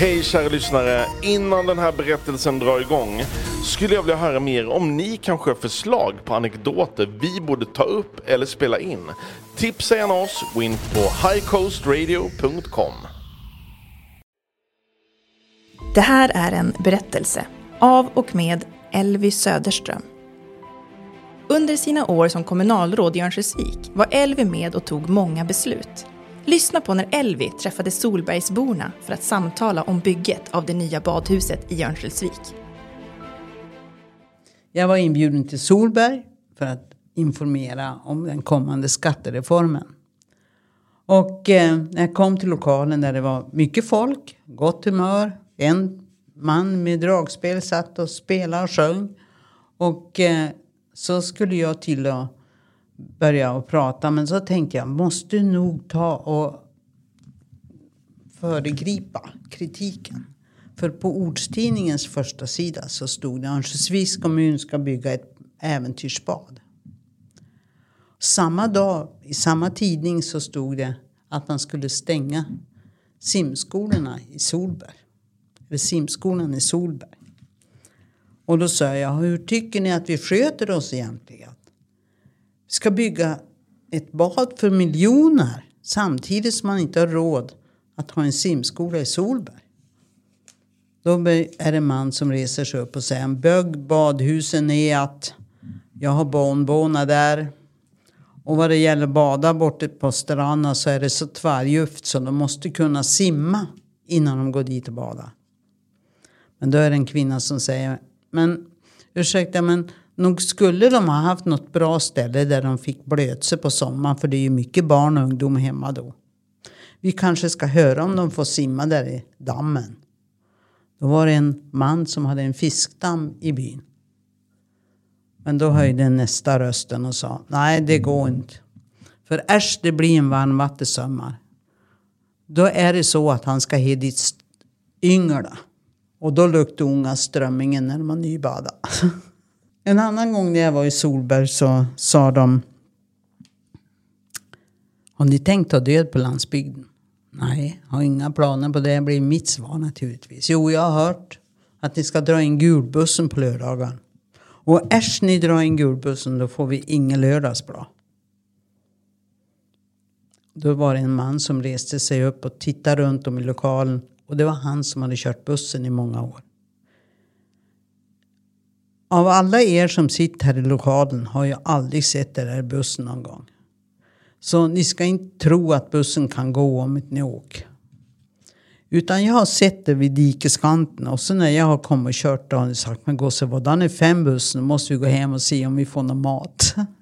Hej kära lyssnare! Innan den här berättelsen drar igång skulle jag vilja höra mer om ni kanske har förslag på anekdoter vi borde ta upp eller spela in. Tipsa gärna oss, gå in på highcoastradio.com. Det här är en berättelse av och med Elvy Söderström. Under sina år som kommunalråd i Örnsköldsvik var Elvy med och tog många beslut. Lyssna på när Elvy träffade Solbergsborna för att samtala om bygget av det nya badhuset i Örnsköldsvik. Jag var inbjuden till Solberg för att informera om den kommande skattereformen. Och eh, när jag kom till lokalen där det var mycket folk, gott humör, en man med dragspel satt och spelade och sjöng. Och eh, så skulle jag till att börja och prata. Men så tänkte jag, måste nog ta och föregripa kritiken. För på Ordstidningens första sida så stod det Örnsköldsviks kommun ska bygga ett äventyrsbad. Samma dag, i samma tidning, så stod det att man skulle stänga simskolorna i Solberg. Eller simskolan i Solberg. Och då sa jag, hur tycker ni att vi sköter oss egentligen? Vi ska bygga ett bad för miljoner samtidigt som man inte har råd att ha en simskola i Solberg. Då är det en man som reser sig upp och säger bygg badhusen är att jag har bonbona där. Och vad det gäller bada borta på stranden så är det så tvärljuft så de måste kunna simma innan de går dit och badar. Men då är det en kvinna som säger, men ursäkta men nog skulle de ha haft något bra ställe där de fick blötse på sommaren för det är ju mycket barn och ungdom hemma då. Vi kanske ska höra om de får simma där i dammen. Då var det en man som hade en fiskdamm i byn. Men då höjde nästa rösten och sa nej det går inte. För äsch det blir en varmvattensommar. Då är det så att han ska he dit yngla. Och då luktar unga strömmingen när man nybadar. en annan gång när jag var i Solberg så sa de Har ni tänkt ta död på landsbygden? Nej, har inga planer på det. Det blir mitt svar naturligtvis. Jo, jag har hört att ni ska dra in gulbussen på lördagar. Och äsch ni drar in gulbussen då får vi ingen lördagsblad. Då var det en man som reste sig upp och tittade runt om i lokalen. Och det var han som hade kört bussen i många år. Av alla er som sitter här i lokalen har jag aldrig sett den där bussen någon gång. Så ni ska inte tro att bussen kan gå om inte ni åker. Utan jag har sett det vid dikeskanten och så när jag har kommit och kört då har ni sagt men gosse vadan är fem bussen Då måste vi gå hem och se om vi får någon mat.